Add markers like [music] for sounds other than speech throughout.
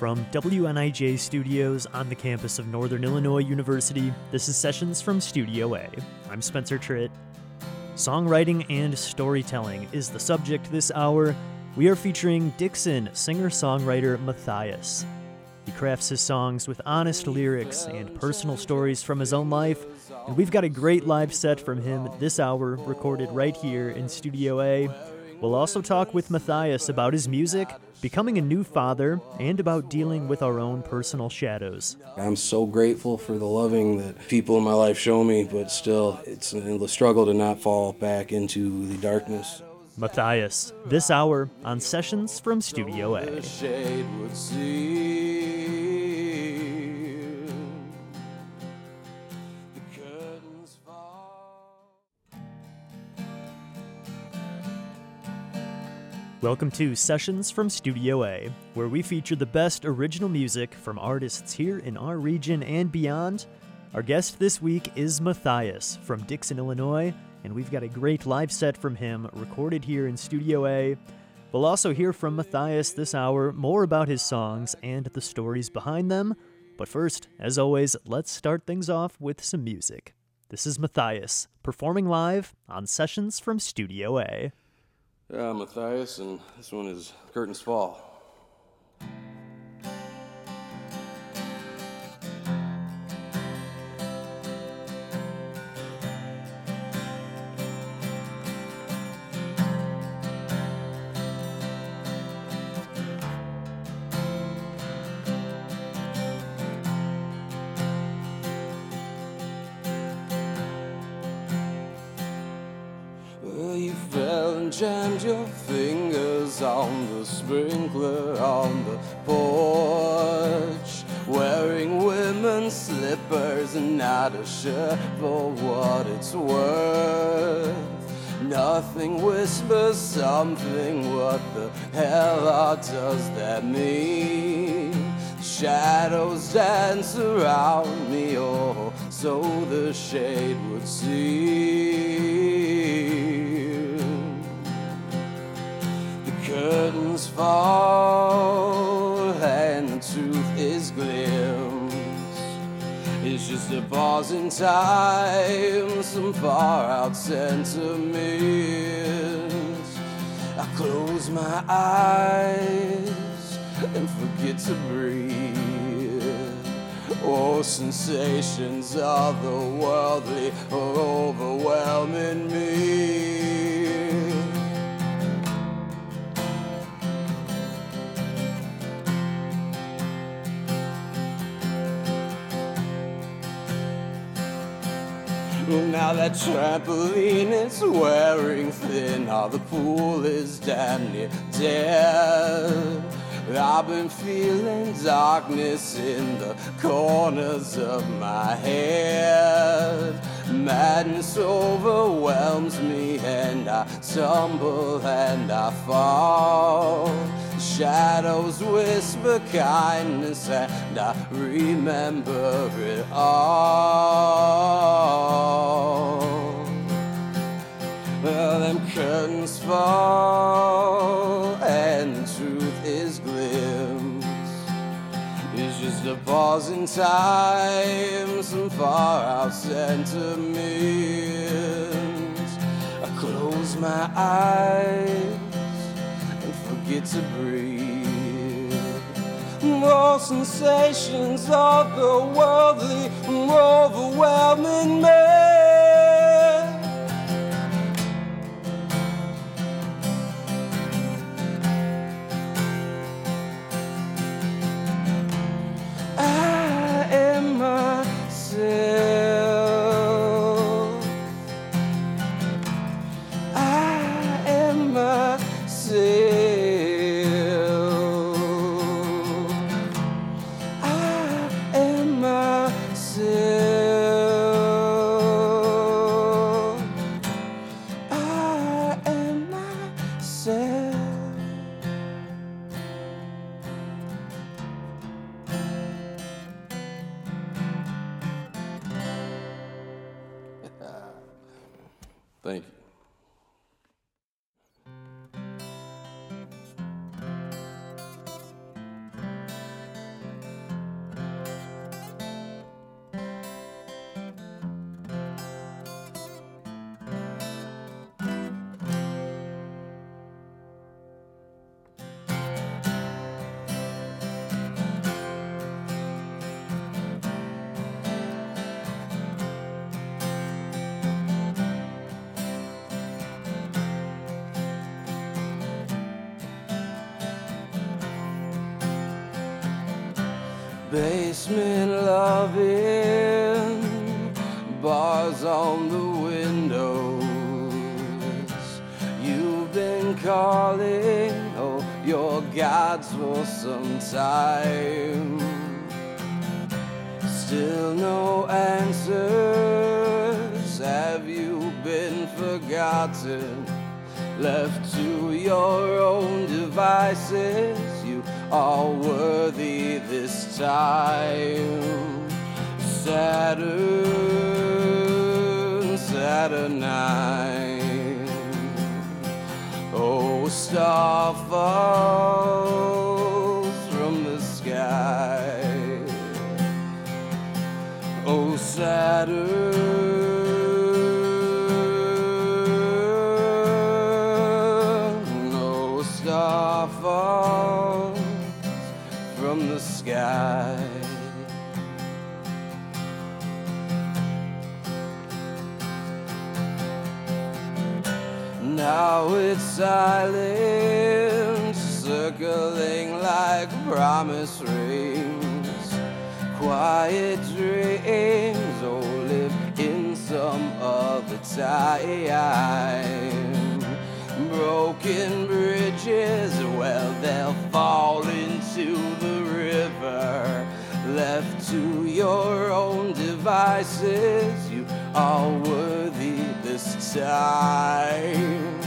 From WNIJ Studios on the campus of Northern Illinois University, this is Sessions from Studio A. I'm Spencer Tritt. Songwriting and storytelling is the subject this hour. We are featuring Dixon singer songwriter Matthias. He crafts his songs with honest lyrics and personal stories from his own life, and we've got a great live set from him this hour, recorded right here in Studio A. We'll also talk with Matthias about his music, becoming a new father, and about dealing with our own personal shadows. I'm so grateful for the loving that people in my life show me, but still, it's a struggle to not fall back into the darkness. Matthias, this hour on Sessions from Studio A. Welcome to Sessions from Studio A, where we feature the best original music from artists here in our region and beyond. Our guest this week is Matthias from Dixon, Illinois, and we've got a great live set from him recorded here in Studio A. We'll also hear from Matthias this hour more about his songs and the stories behind them. But first, as always, let's start things off with some music. This is Matthias, performing live on Sessions from Studio A. Yeah, Matthias, and this one is Curtains Fall. Jammed your fingers on the sprinkler on the porch. Wearing women's slippers and not a shirt for what it's worth. Nothing whispers something, what the hell does that mean? Shadows dance around me, oh, so the shade would see. Curtains fall and the truth is glimpsed. It's just a pause in time, some far out sentiment. I close my eyes and forget to breathe. Oh, sensations of the worldly are overwhelming me. Now that trampoline is wearing thin, now the pool is damn near dead. I've been feeling darkness in the corners of my head. Madness overwhelms me, and I stumble and I fall. Shadows whisper kindness, and I remember it all. Well, them curtains fall, and truth is glimpsed. It's just a pause in time, some far out sentiments. I close my eyes get to breathe. More sensations of the worldly, overwhelming me. Time. Still no answers. Have you been forgotten? Left to your own devices, you are worthy this time. Saturn, Saturnine. Oh, star Saturn, no star falls from the sky. Now it's silent, circling like promise rings. Quiet dreams, Broken bridges, well, they'll fall into the river. Left to your own devices, you are worthy this time.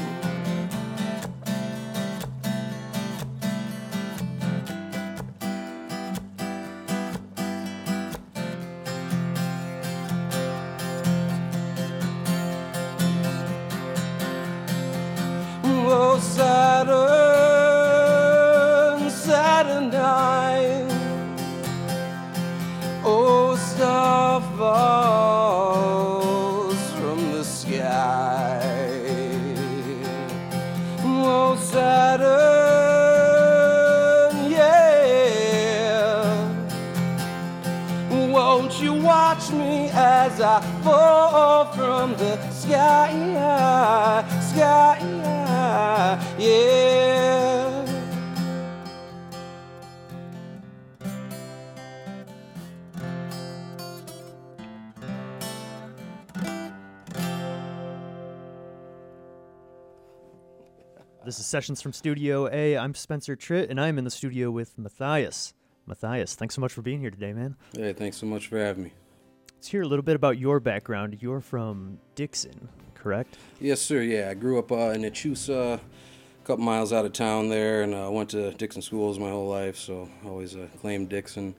This is Sessions from Studio A. I'm Spencer Tritt, and I'm in the studio with Matthias. Matthias, thanks so much for being here today, man. Hey, thanks so much for having me. Let's hear a little bit about your background. You're from Dixon, correct? Yes, sir. Yeah, I grew up uh, in Nachusa, a couple miles out of town there, and uh, went to Dixon schools my whole life, so I always uh, claimed Dixon.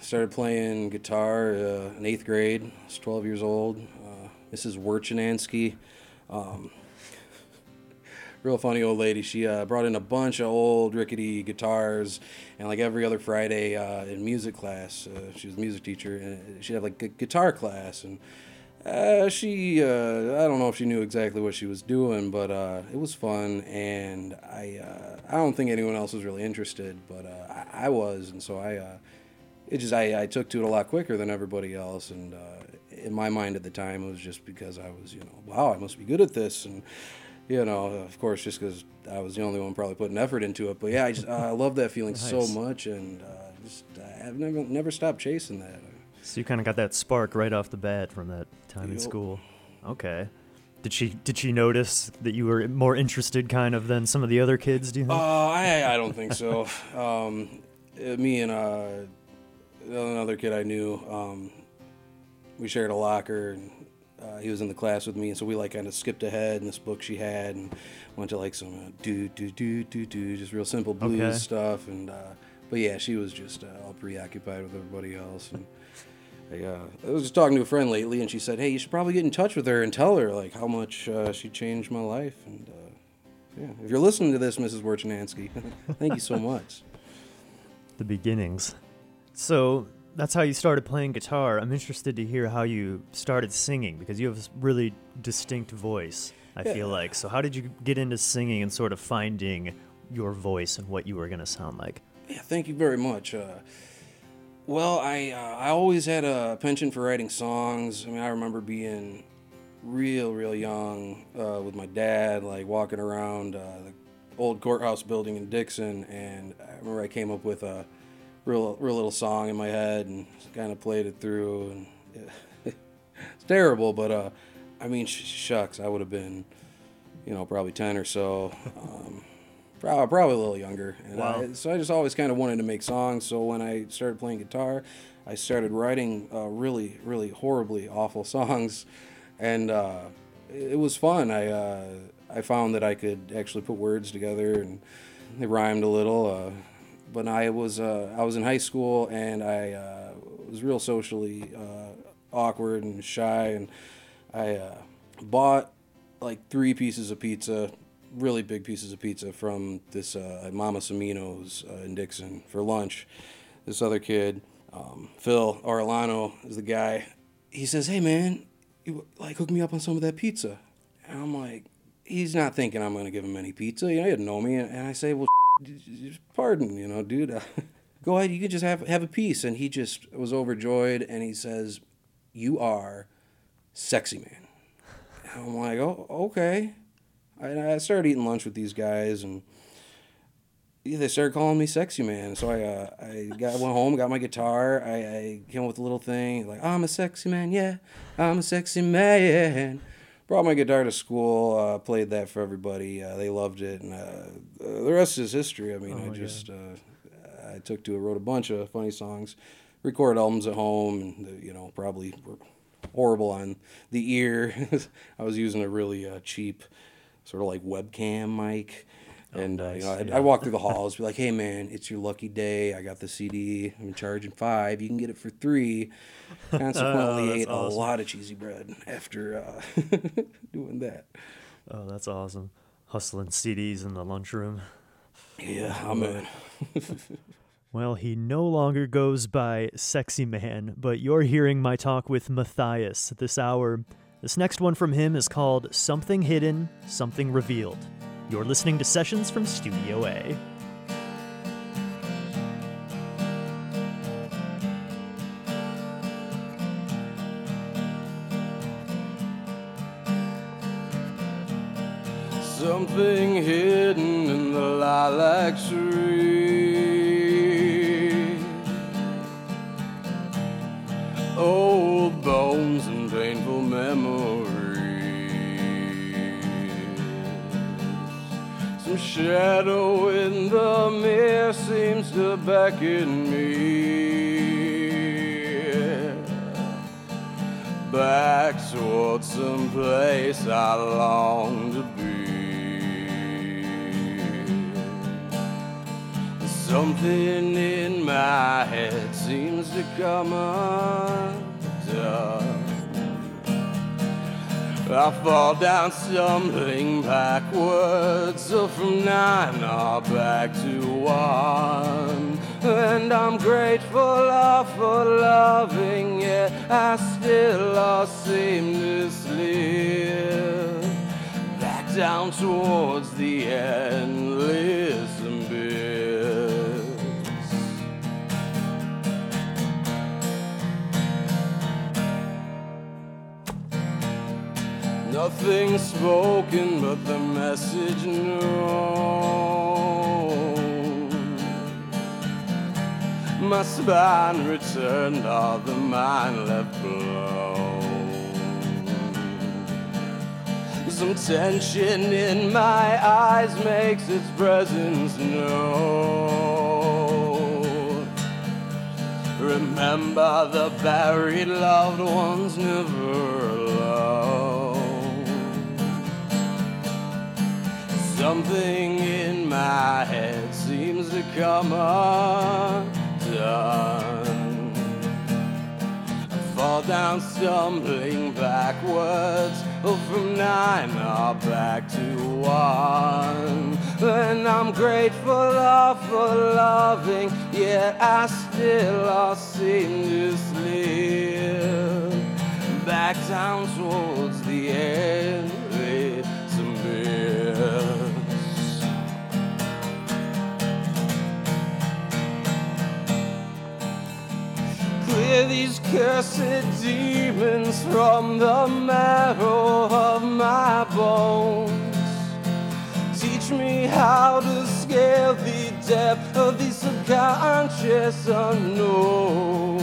Started playing guitar uh, in eighth grade. I was 12 years old. Uh, Mrs. Werchinansky, um, real funny old lady. She uh, brought in a bunch of old rickety guitars, and like every other Friday uh, in music class, uh, she was a music teacher, and she'd have like a guitar class, and uh, she, uh, I don't know if she knew exactly what she was doing, but uh, it was fun, and I, uh, I don't think anyone else was really interested, but uh, I, I was, and so I, uh, it just, I, I took to it a lot quicker than everybody else, and uh, in my mind at the time, it was just because I was, you know, wow, I must be good at this, and you know, of course, just because I was the only one probably putting effort into it, but yeah, I just, uh, I [laughs] love that feeling so much, and uh, just, I've never, never stopped chasing that. So you kind of got that spark right off the bat from that time in school. Okay. Did she did she notice that you were more interested kind of than some of the other kids, do you Uh, think? I, I don't think so. [laughs] um, uh, me and uh, another kid I knew, um, we shared a locker, and uh, he was in the class with me, and so we like kind of skipped ahead in this book she had and went to like some uh, do do do do do, just real simple blues Okay. stuff, and uh, but yeah, she was just uh, all preoccupied with everybody else, and. I, uh, I was just talking to a friend lately, and she said, "Hey, you should probably get in touch with her and tell her like how much uh, she changed my life." And uh, yeah, if you're listening to this, Mrs. Werchinansky, [laughs] thank you so much. the beginnings. So that's how you started playing guitar. I'm interested to hear how you started singing because you have a really distinct voice, I feel like. So how did you get into singing and sort of finding your voice and what you were going to sound like? Yeah, thank you very much. Uh, well, I uh, I always had a penchant for writing songs. I mean, I remember being real, real young uh, with my dad, like walking around uh, the old courthouse building in Dixon, and I remember I came up with a real real little song in my head and kind of played it through and [laughs] it's terrible but uh i mean sh- shucks i would have been you know probably 10 or so um, probably, probably a little younger. And Wow. I, so i just always kind of wanted to make songs so when i started playing guitar i started writing uh, really really horribly awful [laughs] songs. And uh, it, it was fun. I uh, i found that i could actually put words together and they rhymed a little uh, but I was uh, I was in high school and I uh, was real socially uh, awkward and shy and I uh, bought like three pieces of pizza, really big pieces of pizza from this uh, Mama Semino's uh, in Dixon for lunch. This other kid, um, Phil Orlano, is the guy. He says, "Hey man, you like hook me up on some of that pizza," and I'm like. He's not thinking I'm gonna give him any pizza. You know, he didn't know me, and I say, "Well, pardon, you know, dude. Uh, [laughs] go ahead, you can just have have a piece. And he just was overjoyed, and he says, "You are sexy man." And I'm like, "Oh, okay." And I started eating lunch with these guys, and yeah, they started calling me sexy man. So I uh, I got went home, got my guitar. I, I came up with a little thing like, "I'm a sexy man, yeah, I'm a sexy man." Brought my guitar to school, uh, played that for everybody. Uh, they loved it, and uh, uh, the rest is history. I mean, Oh I just uh, I took to it, wrote a bunch of funny songs, recorded albums at home, and you know probably were horrible on the ear. [laughs] I was using a really uh, cheap, sort of like webcam mic. And uh, you know, I'd, yeah. I'd walk through the [laughs] halls, be like, "Hey, man, it's your lucky day. I got the CD. I'm charging five. You can get it for three. Consequently, Oh, ate awesome. a lot of cheesy bread after uh, [laughs] doing that. Oh, that's awesome. Hustling CDs in the lunchroom. Yeah, I'm in. [laughs] Well, he no longer goes by Sexy Man, but you're hearing my talk with Matthias this hour. This next one from him is called Something Hidden, Something Revealed. You're listening to Sessions from Studio A. Something hidden in the lilac tree. Shadow in the mirror seems to beckon me back towards some place I long to be. Something in my head seems to come undone. I fall down stumbling backwards, so from nine or back to one. And I'm grateful for loving, yet I still all seem to slip back down towards the endless Nothing spoken but the message known. My spine returned, all the mind left blown. Some tension in my eyes makes its presence known. Remember the buried loved ones never alone. Something in my head seems to come undone. I fall down stumbling backwards oh, from nine or back to one. And I'm grateful for loving, yet I still all seem to slip back down towards the endless These cursed demons from the marrow of my bones. Teach me how to scale the depth of these unconscious unknown.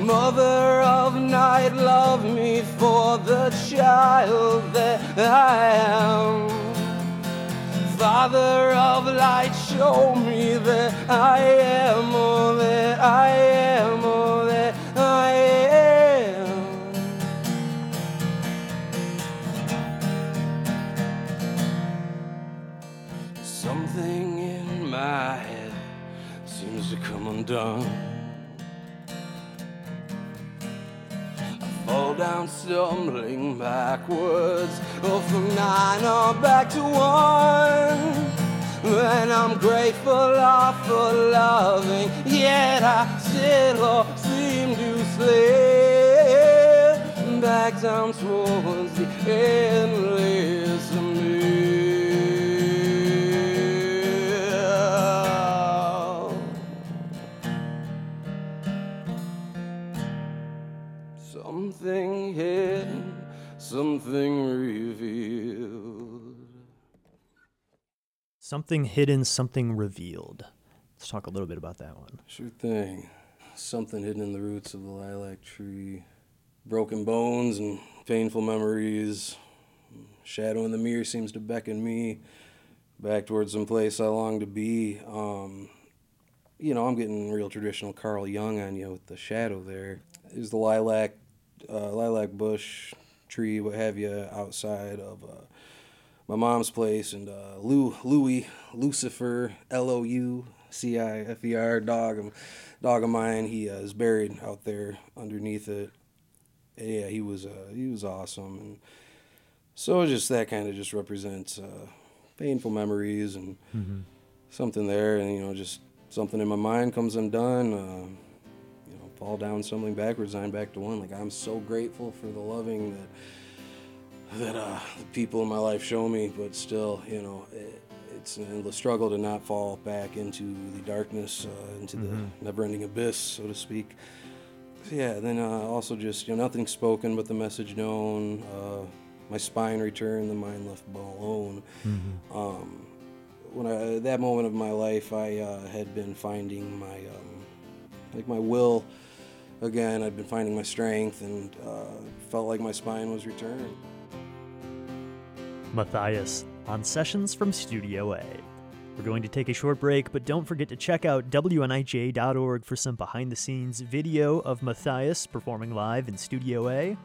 Mother of night, love me for the child that I am. Father of light, show me that I am all that I am, come undone. I fall down stumbling backwards, or from nine or back to one. And I'm grateful for loving, yet I still seem to slip back down towards the endless Something hidden, something revealed. Let's talk a little bit about that one. Sure thing. Something hidden in the roots of the lilac tree. Broken bones and painful memories. Shadow in the mirror seems to beckon me back towards some place I long to be. Um, you know, I'm getting real traditional Carl Jung on you with the shadow. There's the lilac, uh, lilac bush tree, what have you, outside of uh, my mom's place, and uh, Lou, Louis, Lucifer, L O U C I F E R, dog, of- dog of mine. He uh, is buried out there underneath it. Yeah, he was uh, he was awesome, and so just that kind of just represents uh, painful memories and something there, and you know, just something in my mind comes undone. Uh, you know, fall down, stumbling backwards, I'm back to one. Like I'm so grateful for the loving that that uh, the people in my life show me, but still, you know, it, it's an endless struggle to not fall back into the darkness, uh, into the never-ending abyss, so to speak. So, yeah, then uh, also just you know nothing spoken but the message known. Uh, my spine returned, the mind left alone. Um, when I that moment of my life, I uh, had been finding my um, like my will again. I'd been finding my strength, and uh, felt like my spine was returning. Matthias on Sessions from Studio A. We're going to take a short break, but don't forget to check out WNIJ.org for some behind the scenes video of Matthias performing live in Studio A.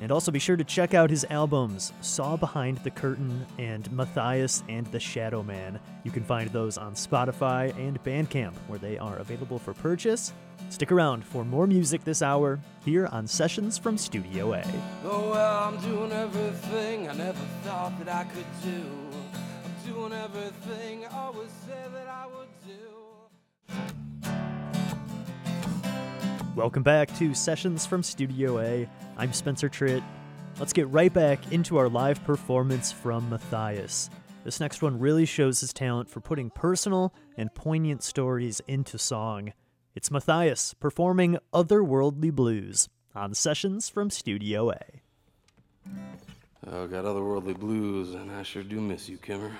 And also be sure to check out his albums, Saw Behind the Curtain and Matthias and the Shadow Man. You can find those on Spotify and Bandcamp, where they are available for purchase. Stick around for more music this hour here on Sessions from Studio A. Oh, well, I'm doing everything I never thought that I could do. I'm doing everything I always said that I would do. Welcome back to Sessions from Studio A. I'm Spencer Tritt. Let's get right back into our live performance from Matthias. This next one really shows his talent for putting personal and poignant stories into song. It's Matthias performing Otherworldly Blues on Sessions from Studio A. Oh, got otherworldly blues, and I sure do miss you, Kimmer.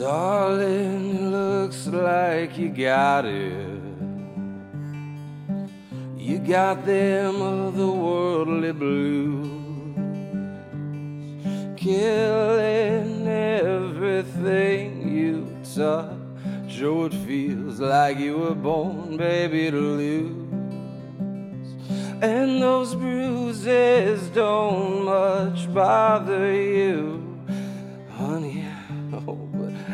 Darling, looks like you got it. You got them otherworldly blues killing everything you touch. Oh, it feels like you were born, baby, to lose. And those bruises don't much bother you,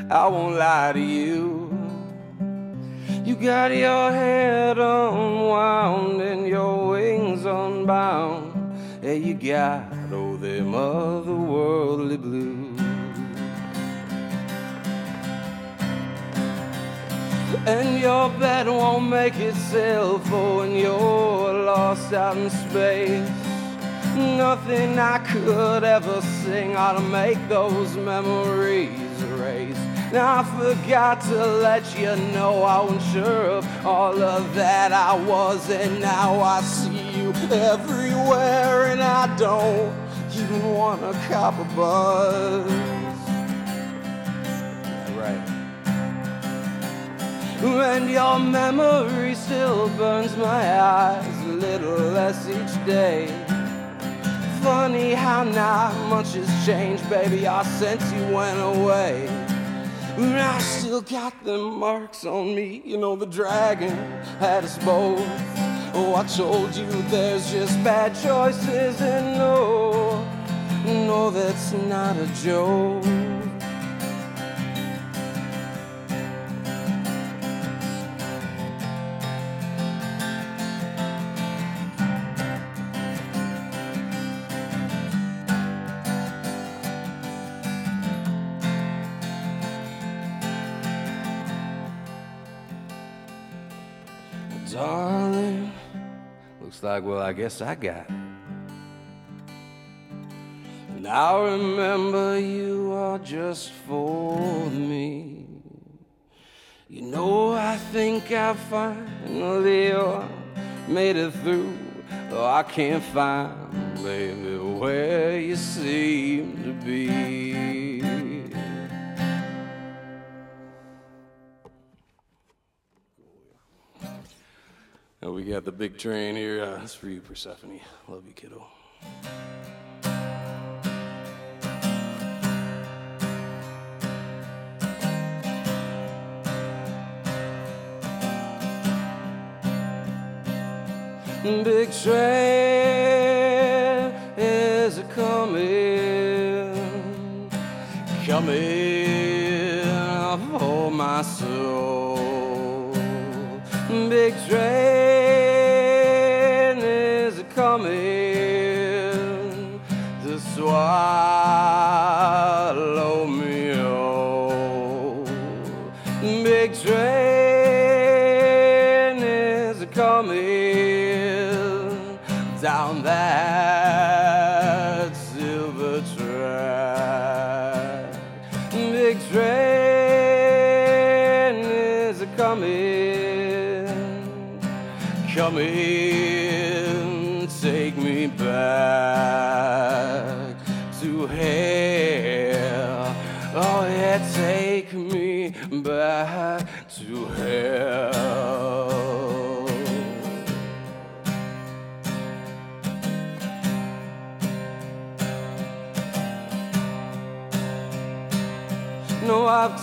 I won't lie to you. You got your head unwound and your wings unbound. Yeah, you got all them otherworldly blues. And your bed won't make itself oh, when you're lost out in space. Nothing I could ever sing ought to make those memories erase. I forgot to let you know I wasn't sure of all of that I was, and now I see you everywhere, and I don't even want to cop a buzz. Right. And your memory still burns my eyes a little less each day. Funny how not much has changed, baby. Our sense you went away. I still got them marks on me. You know, the dragon had us both. Oh, I told you there's just bad choices, and no, no, that's not a joke. Like, well, I guess I got. Now remember, you are just for me. You know, I think I finally made it through. Though I can't find, baby, where you seem to be. Now we got the big train here. Uh, that's for you, Persephone. Love you, kiddo. Big train is a coming, coming for my soul. Big train coming to swallow me whole. Big train is coming down that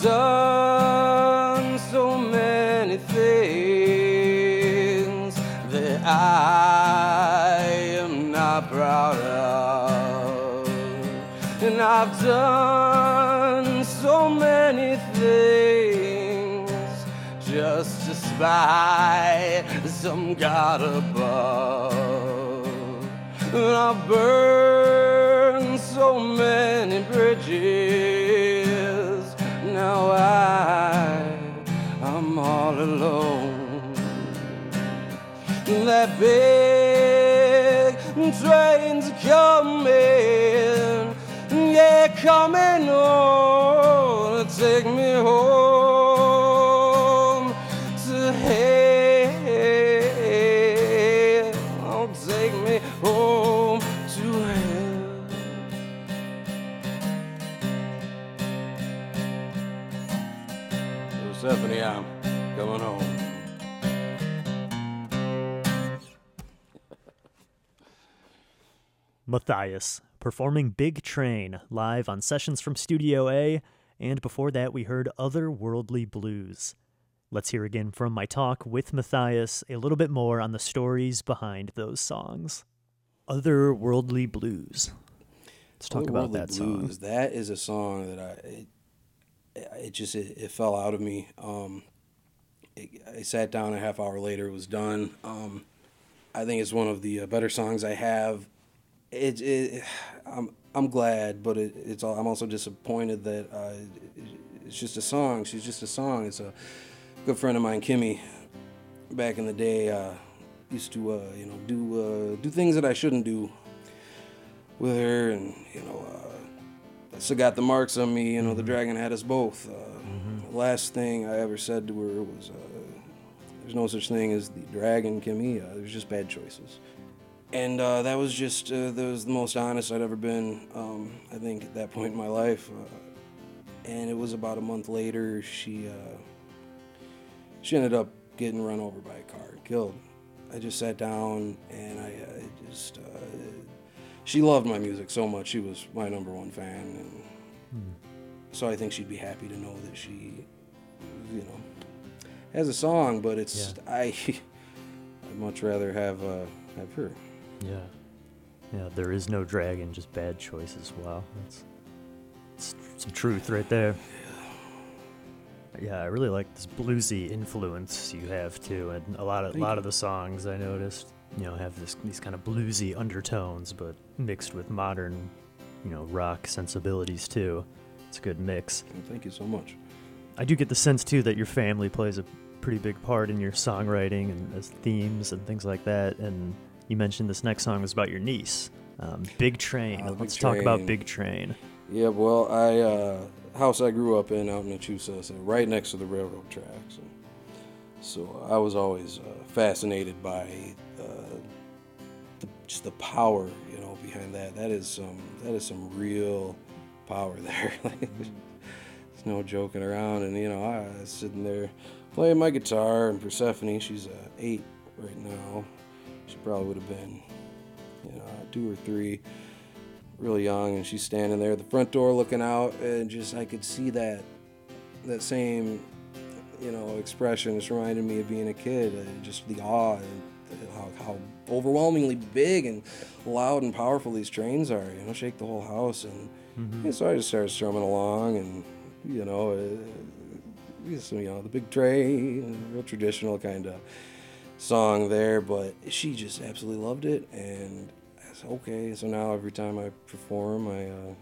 done so many things that I am not proud of. And I've done so many things just to spite some God above. And I've burned so many bridges. Now I, I'm all alone. That big train's coming, yeah, coming on to take me home to hell. Take me home to hell. Persephone, I'm coming home. Matthias, performing Big Train live on Sessions from Studio A, and before that we heard Otherworldly Blues. Let's hear again from my talk with Matthias a little bit more on the stories behind those songs. Otherworldly Blues. Let's talk about Otherworldly that song. That is a song that I, it, it just it, it fell out of me. Um, it, I sat down a half hour later. It was done. Um, I think it's one of the uh, better songs I have. It, it I'm I'm glad, but it, it's all, I'm also disappointed that uh, it, it's just a song. She's just a song. It's a good friend of mine, Kimmy. Back in the day, uh, used to uh, you know do uh, do things that I shouldn't do with her, and you know, still got the marks on me. You know, the dragon had us both. Uh, last thing I ever said to her was, uh, "There's no such thing as the dragon, Kimmy. Uh, there's just bad choices." And uh, that was just uh, that was the most honest I'd ever been. Um, I think at that point in my life, uh, and it was about a month later. She uh, she ended up getting run over by a car, killed. I just sat down and I, I just. She loved my music so much. She was my number one fan, and so I think she'd be happy to know that she, you know, has a song. But it's [laughs] I. I'd much rather have uh, have her. Yeah. Yeah, there is no dragon, just bad choices. Wow. That's, that's some truth right there. Yeah, I really like this bluesy influence you have too, and a lot of a lot of the songs I noticed, you know, have this these kind of bluesy undertones, but mixed with modern, you know, rock sensibilities too. It's a good mix. Thank you so much. I do get the sense too that your family plays a pretty big part in your songwriting and as themes and things like that. And you mentioned this next song was about your niece, um, Big Train. Big Let's talk about Big Train. Yeah, well, I uh, house I grew up in out in Nachusa, so right next to the railroad tracks. And so I was always uh, fascinated by uh, just the power, you know, behind that. That is some that is some real power [laughs] there. There's no joking around. And you know, I was sitting there playing my guitar, and Persephone, she's uh, eight right now. She probably would have been, you know, two or three really young and she's standing there at the front door looking out and just I could see that that same you know expression just reminded me of being a kid uh, just the awe and how, how overwhelmingly big and loud and powerful these trains are you know shake the whole house and Mm-hmm. so I just started strumming along and you know uh, just, you know the big train real traditional kind of song there but she just absolutely loved it and I said, okay so now every time I perform I uh,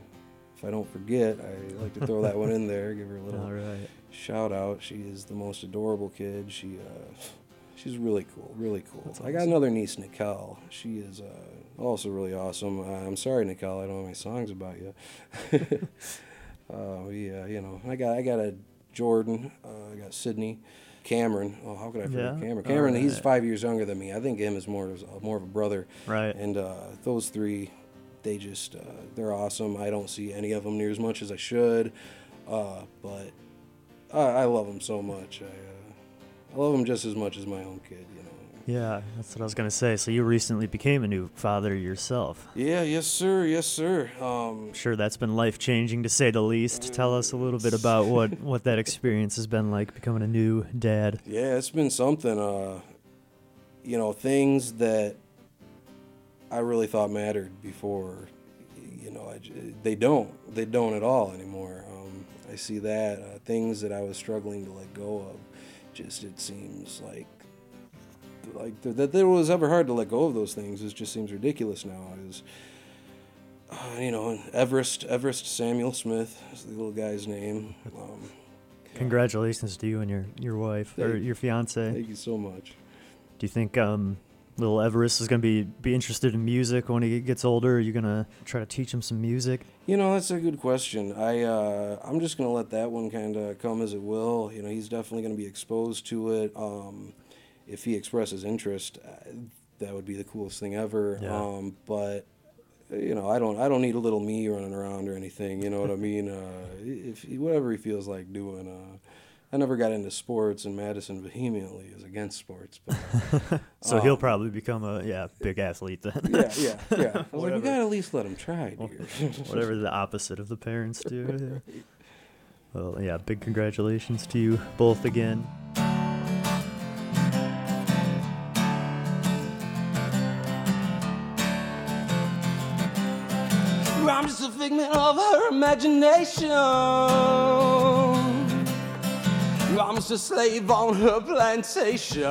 if I don't forget I like to throw that one in there give her a little [laughs] All right. shout out she is the most adorable kid she uh, she's really cool really cool. I got another niece Nicole. She is uh, also really awesome. Uh, I'm sorry Nicole I don't have any songs about you. Uh, [laughs] yeah you know I got I got a Jordan uh, I got Sydney Cameron. Oh how could I forget Yeah? Cameron? Cameron he's five years younger than me. I think him is more of a- more of a brother. Right. and uh, those three, they just, uh, they're awesome. I don't see any of them near as much as I should, uh, but I, I love them so much. I, uh, I love them just as much as my own kid, you know. Yeah, that's what I was gonna say. So you recently became a new father yourself. Yeah, yes, sir, yes, sir. Um, I'm sure that's been life changing to say the least. Tell us a little bit about what [laughs] what that experience has been like becoming a new dad. yeah, it's been something. Uh, you know, things that I really thought mattered before. You know, I they don't. They don't at all anymore. Um, I see that uh, things that I was struggling to let go of. Just it seems like like that there was ever hard to let go of those things. It just seems ridiculous now. Is uh, you know, Everest Everest Samuel Smith is the little guy's name. Um, Congratulations to you and your your wife or your fiance. thank you so much. Do you think um, little Everest is gonna be be interested in music when he gets older? Are you gonna try to teach him some music? You know, that's a good question. I uh, I'm just gonna let that one kind of come as it will. You know, he's definitely gonna be exposed to it. Um, if he expresses interest, uh, that would be the coolest thing ever. Yeah. Um, but you know, I don't I don't need a little me running around or anything. You know what I mean? Uh, if whatever he feels like doing. Uh, I never got into sports, and Madison vehemently is against sports. But [laughs] So he'll Um, probably become a yeah big athlete then. yeah, yeah, yeah. [laughs] I was like, you gotta at least let him try, dear. Whatever the opposite of the parents do. yeah. [laughs] Well, yeah, big congratulations to you both again. I'm just a figment of her imagination. Just a slave on her plantation.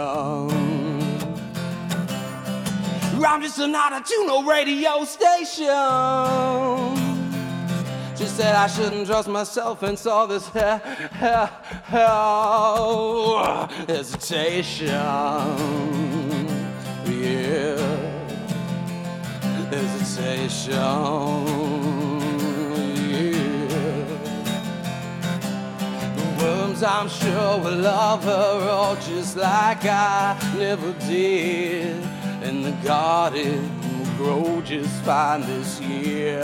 I'm just another to no radio station. She said I shouldn't trust myself and saw this he- he- he- hesitation. Yeah hesitation. I'm sure we'll love her all just like I never did. And the garden will grow just fine this year.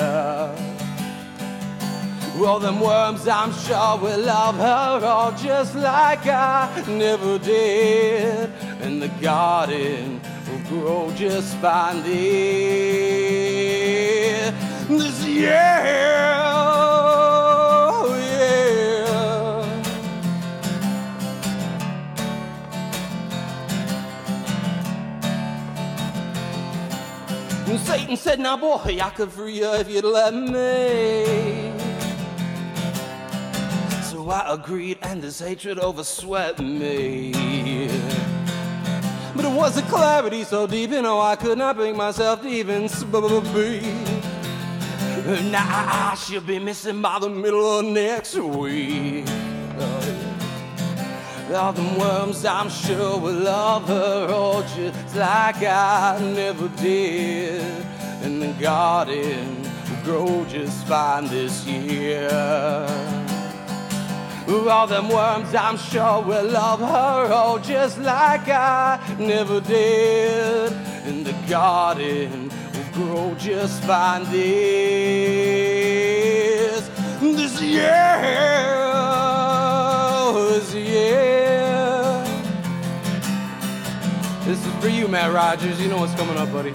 All them worms I'm sure we'll love her all just like I never did. And the garden will grow just fine this year. And said, Now, boy, I could free you if you'd let me. So I agreed, and this hatred overswept me. But it was a clarity so deep, you know, I could not bring myself to even breathe. Now I should be missing by the middle of next week. All them worms I'm sure will love her all just like I never did. And the garden will grow just fine this year. All them worms I'm sure will love her all just like I never did. And the garden will grow just fine this, this year. This year. This is for you, Matt Rogers. You know what's coming up, buddy.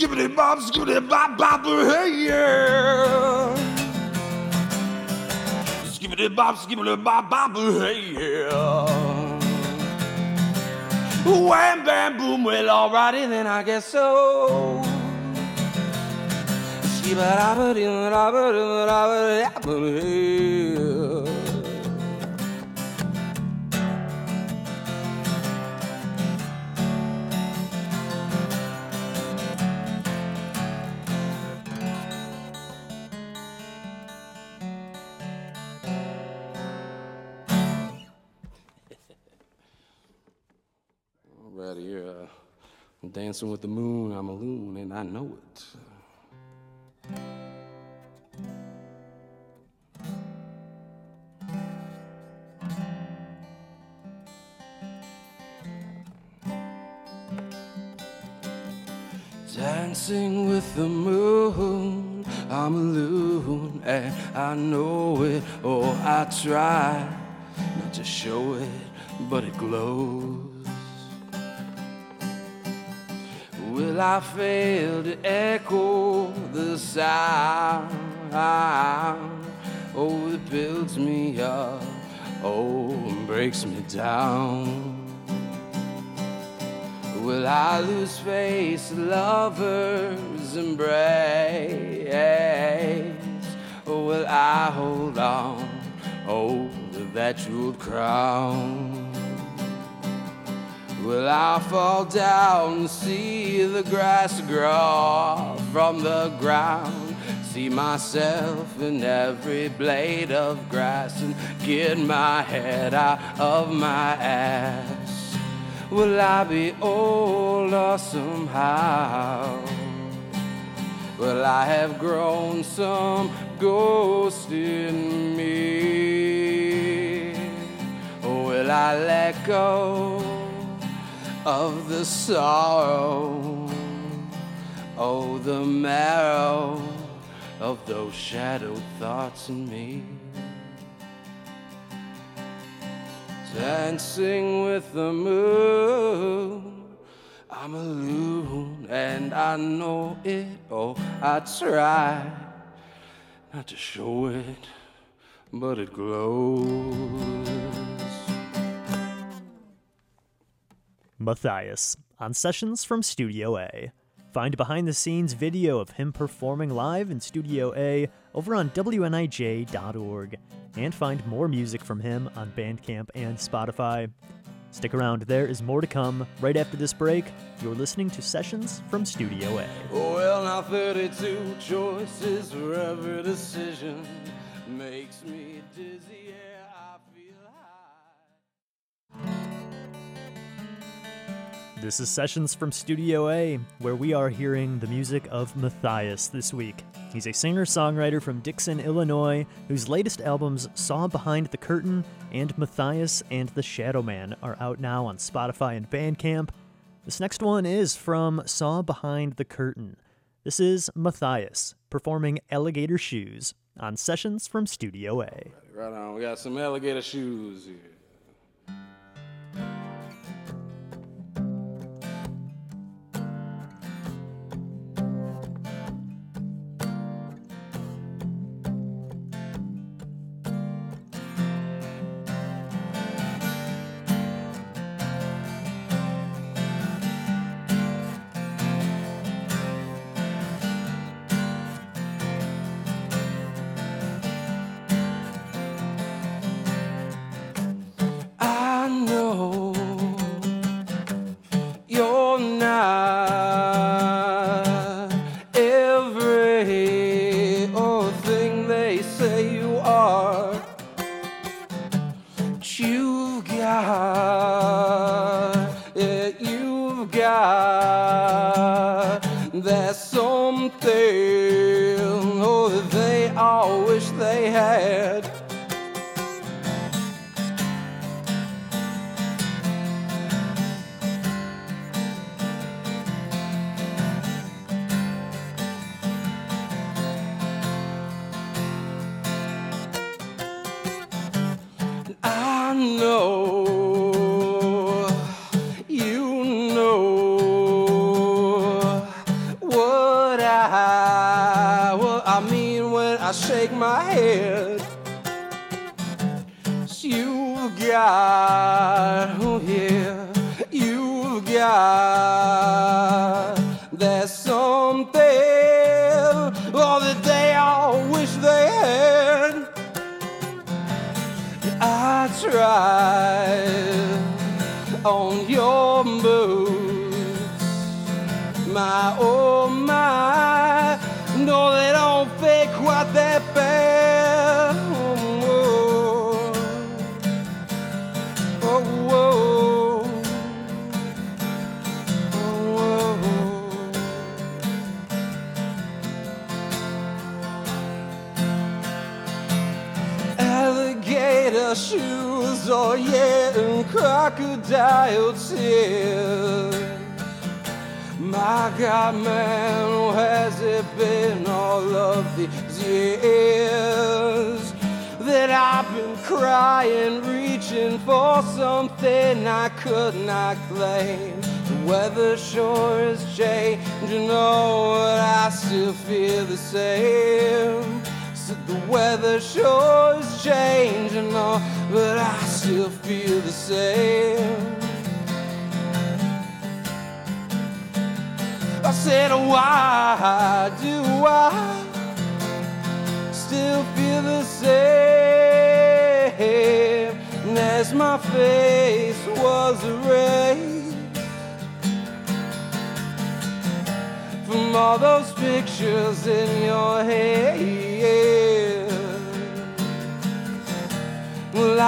Skippity bop, skippity bop, bop, hey yeah. Skippity bop, skippity bop, bop, hey yeah. Wham bam boom, well alrighty then I guess so. Skibidi-dabba-dee-dabba-dee-dabba-dee-dabba-dee. Dancing with the moon. I'm a loon, and I know it. Dancing with the moon, I'm a loon, and I know it. Oh, I try not to show it, but it glows. Will I fail to echo the sound? Oh, that builds me up, oh, and breaks me down. Will I lose face, lovers embrace? Or will I hold on, oh, to that jeweled crown? Will I fall down and see the grass grow from the ground? See myself in every blade of grass and get my head out of my ass. Will I be old or somehow? Will I have grown some ghost in me? Or will I let go of the sorrow? Oh, the marrow of those shadowed thoughts in me. Dancing with the moon. I'm a loon and I know it. Oh, I try not to show it, but it glows. Matthias on Sessions from Studio A. Find behind the scenes video of him performing live in Studio A over on WNIJ.org and find more music from him on Bandcamp and Spotify. Stick around, there is more to come. Right after this break, you're listening to Sessions from Studio A. Well, now 32 choices for every decision makes me dizzy. This is Sessions from Studio A, where we are hearing the music of Matthias this week. He's a singer songwriter from Dixon, Illinois, whose latest albums, Saw Behind the Curtain and Matthias and the Shadow Man, are out now on Spotify and Bandcamp. This next one is from Saw Behind the Curtain. This is Matthias performing Alligator Shoes on Sessions from Studio A. Right on. We got some alligator shoes here. Tchau. Crocodile tears. My God, man, has it been all of these years that I've been crying, reaching for something I could not claim? The weather sure is changing, oh, but I still feel the same. Said the weather sure is changing, oh, but I still feel the same. I said, why do I still feel the same as my face was erased from all those pictures in your head?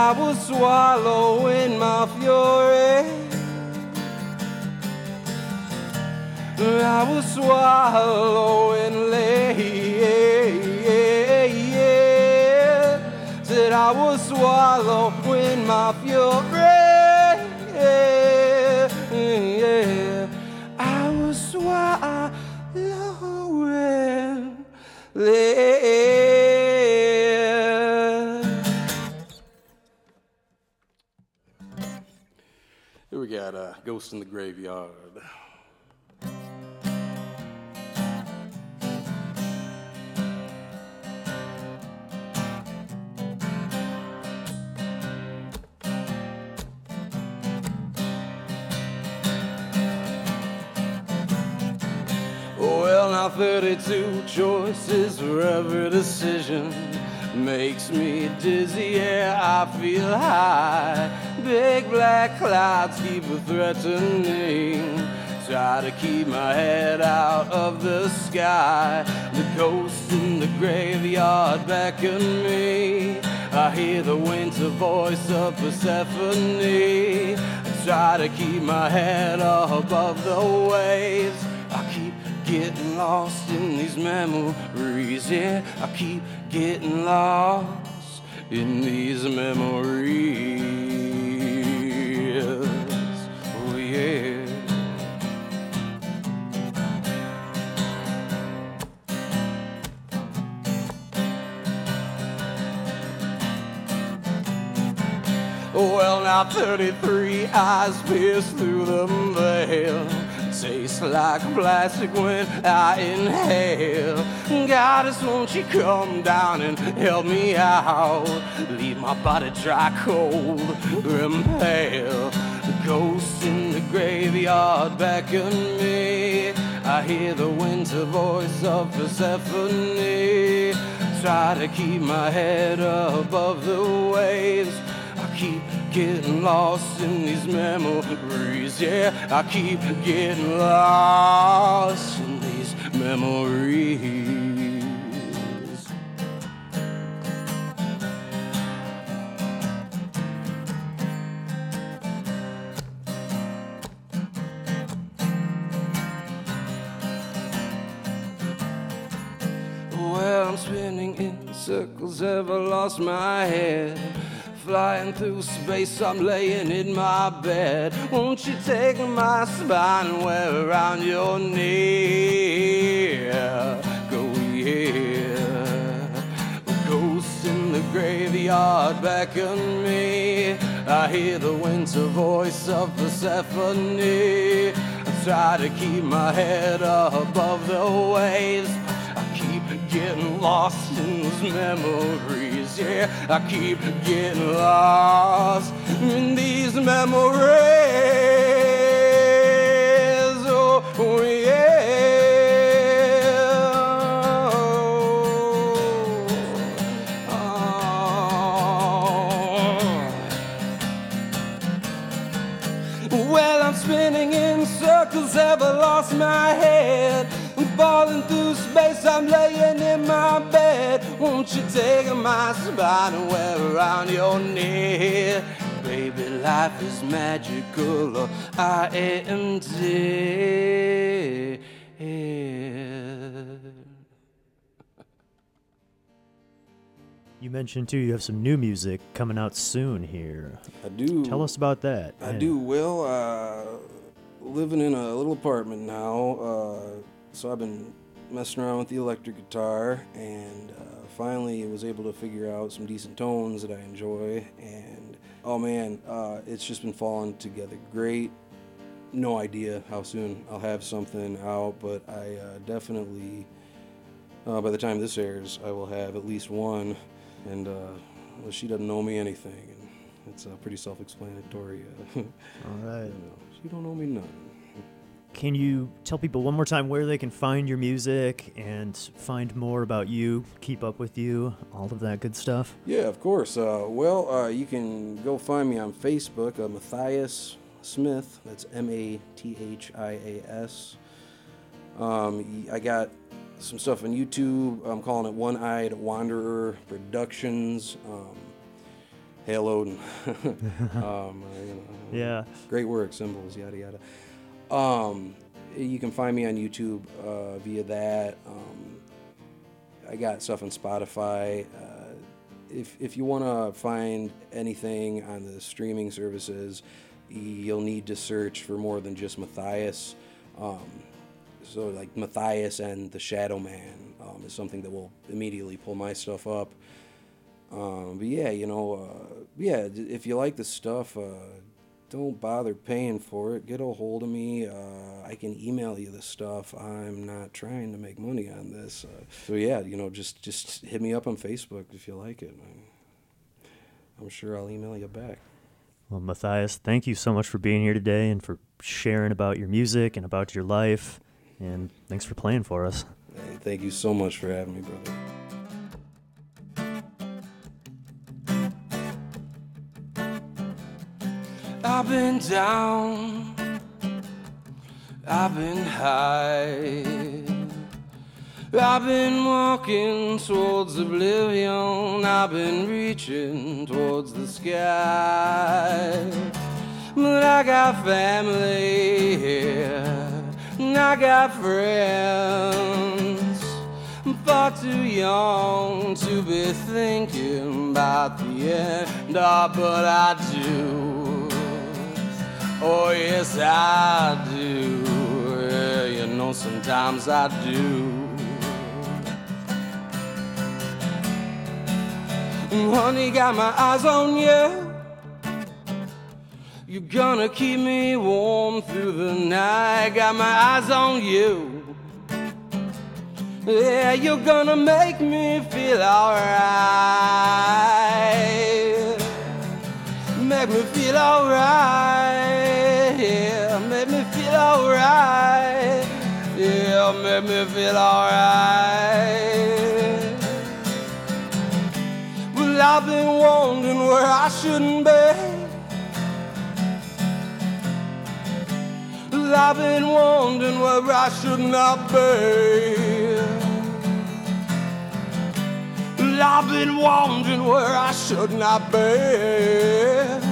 I was swallowing my fury. I was swallowing lead. Said I was swallowing my fury. I was swallowing lead. Uh, Ghost in the Graveyard. Well, now 32 choices for every decision makes me dizzy. Yeah, I feel high. Big black clouds keep threatening. Try to keep my head out of the sky. The ghosts in the graveyard beckon me. I hear the winter voice of Persephone. Try to keep my head above the waves. I keep getting lost in these memories. Yeah, I keep getting lost in these memories. Well, now 33 eyes pierce through the veil. Tastes like plastic when I inhale. Goddess, won't you come down and help me out? Leave my body dry, cold, and pale. Ghosts in the graveyard beckon me. I hear the winter voice of Persephone. Try to keep my head above the waves. Getting lost in these memories. Yeah, I keep getting lost in these memories. Well, I'm spinning in circles, have I lost my head? Flying through space, I'm laying in my bed. Won't you take my spine and wear around your knee? Go, yeah. Ghosts in the graveyard beckon me. I hear the winter voice of Persephone. I try to keep my head above the waves. Getting lost in those memories. Yeah, I keep getting lost in these memories. Won't you take my spine and wear around your neck? Baby, life is magical, or I am dead. You mentioned too you have some new music coming out soon here. I do. Tell us about that. I Yeah. do. Will uh, living in a little apartment now, uh, so I've been messing around with the electric guitar, and uh, finally was able to figure out some decent tones that I enjoy. And oh man, uh, it's just been falling together great. No idea how soon I'll have something out, but I uh, definitely, uh, by the time this airs, I will have at least one. And uh, well, she doesn't know me anything, and it's uh, pretty self-explanatory. Uh, [laughs] All right. you know, she don't know me nothing. Can you tell people one more time where they can find your music and find more about you, keep up with you, all of that good stuff? Yeah, of course. Uh, well, uh, you can go find me on Facebook, uh, Matthias Smith. That's M A T H I A S. Um, I got some stuff on YouTube. I'm calling it One Eyed Wanderer Productions. Um, Halo, and [laughs] um, uh, you know, Yeah. great work, symbols, yada yada. Um, you can find me on YouTube uh, via that. Um, I got stuff on Spotify. Uh, if if you want to find anything on the streaming services, you'll need to search for more than just Matthias. Um, so like Matthias and the Shadow Man um, is something that will immediately pull my stuff up. Um, but yeah, you know, uh, yeah, if you like the stuff, uh, don't bother paying for it. Get a hold of me. Uh, I can email you the stuff. I'm not trying to make money on this. Uh, so yeah, you know, just just hit me up on Facebook if you like it. I'm sure I'll email you back. Well, Matthias, thank you so much for being here today and for sharing about your music and about your life. And thanks for playing for us. Hey, thank you so much for having me, brother. I've been down, I've been high, I've been walking towards oblivion, I've been reaching towards the sky. But I got family here, I got friends I'm far too young to be thinking about the end, oh, but I do. Oh, yes, I do. Yeah, you know, sometimes I do. Honey, got my eyes on you. You're gonna keep me warm through the night. Got my eyes on you. Yeah, you're gonna make me feel alright. Make me feel alright. Alright. Yeah, make me feel alright. Well, I've been wondering where I shouldn't be. I've been wondering where I should not be. I've been wondering where I should not be.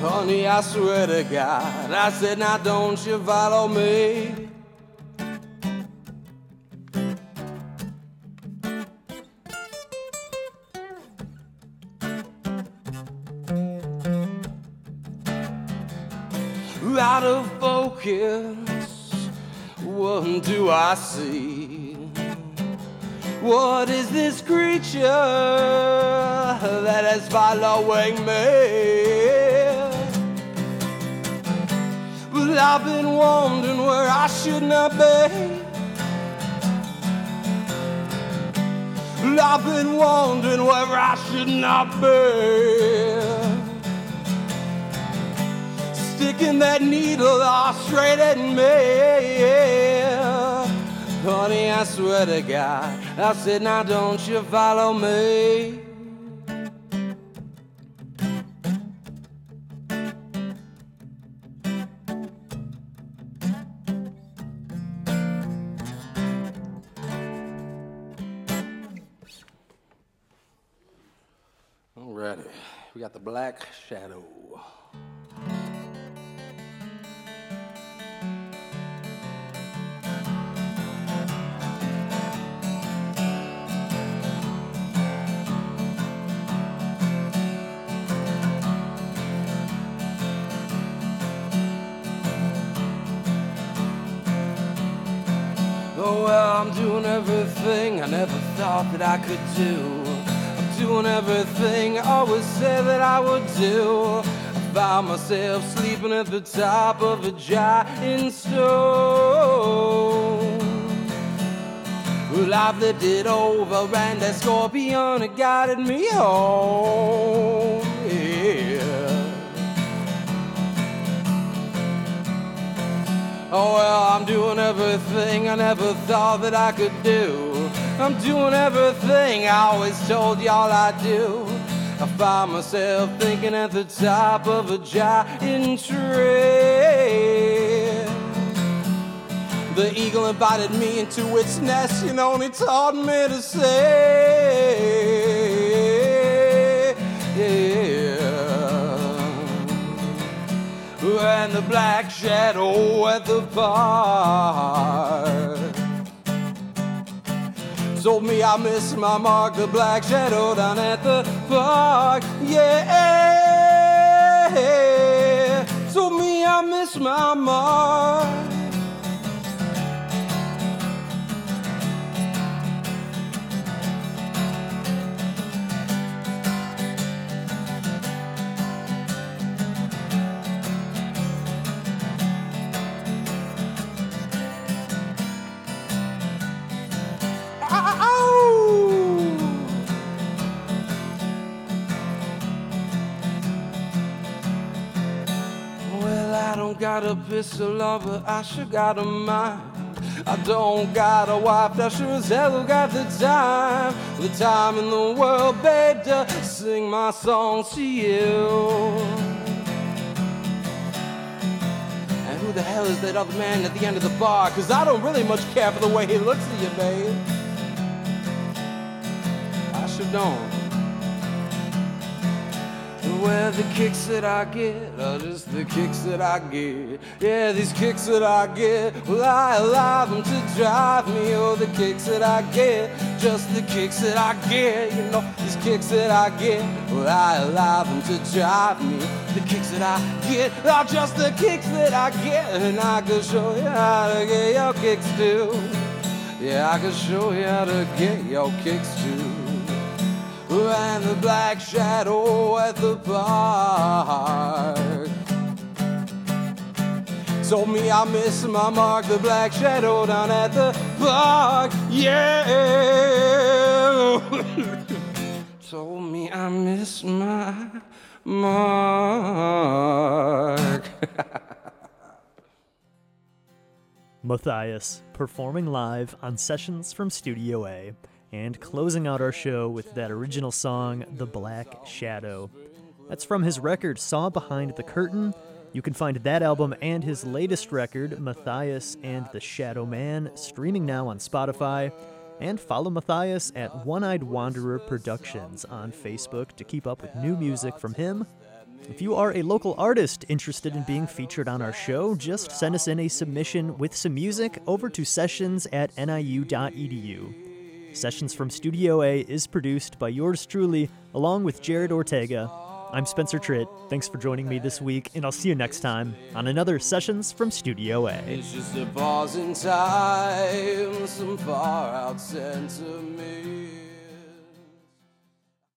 Honey, I swear to God, I said, now don't you follow me. out of focus. What do I see? What is this creature that is following me? I've been wondering where I should not be. I've been wondering where I should not be sticking that needle all straight at me. Honey, I swear to God, I said, now don't you follow me. Black Shadow. Oh, I'm doing everything I never thought that I could do. Doing everything I always said that I would do. I found myself sleeping at the top of a giant stone. Well, I've lived it over, and that scorpion it guided me home. Yeah. Oh, well, I'm doing everything I never thought that I could do. I'm doing everything I always told y'all I'd do. I find myself thinking at the top of a giant tree. The eagle invited me into its nest, you know, and it taught me to say, yeah. and the black shadow at the park. Told me I missed my mark, the black shadow down at the park. Yeah, told me I missed my mark. Got a pistol lover, I sure got a mind. I don't got a wife that sure as hell got the time, the time in the world, babe, to sing my song to you. And who the hell is that other man at the end of the bar? Cause I don't really much care for the way he looks at you, babe. I sure don't. the kicks that I get are just the kicks that I get. Yeah, these kicks that I get, well, I allow them to drive me. Oh, the kicks that I get, just the kicks that I get. You know, these kicks that I get, well, I allow them to drive me. The kicks that I get are just the kicks that I get. And I can show you how to get your kicks too. Yeah, I can show you how to get your kicks too and the black shadow at the park. Told me I missed my mark, the black shadow down at the park. Yeah. [laughs] Told me I missed my mark. Matthias, performing live on sessions from Studio A and closing out our show with that original song, The Black Shadow. That's from his record, Saw Behind the Curtain. You can find that album and his latest record, Matthias and the Shadow Man, streaming now on Spotify. And follow Matthias at One Eyed Wanderer Productions on Facebook to keep up with new music from him. If you are a local artist interested in being featured on our show, just send us in a submission with some music over to sessions at niu.edu. Sessions from Studio A is produced by yours truly, along with Jared Ortega. I'm Spencer Tritt. Thanks for joining me this week, and I'll see you next time on another Sessions from Studio A. It's just a pause in time, some far out sense of me.